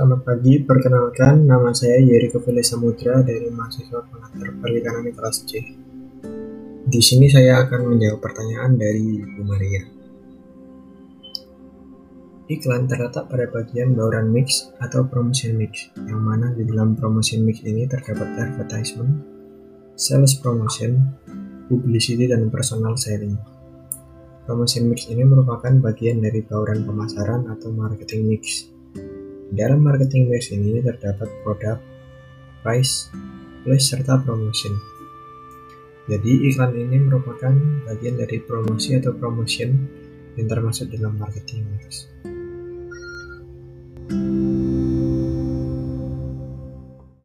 Selamat pagi, perkenalkan nama saya Yeri Kevile Samudra dari mahasiswa pengantar perikanan kelas C. Di sini saya akan menjawab pertanyaan dari Bu Maria. Iklan terletak pada bagian bauran mix atau promotion mix, yang mana di dalam promotion mix ini terdapat advertisement, sales promotion, publicity, dan personal selling. Promotion mix ini merupakan bagian dari bauran pemasaran atau marketing mix dalam marketing mix ini terdapat produk, price, place, serta promotion. Jadi iklan ini merupakan bagian dari promosi atau promotion yang termasuk dalam marketing mix.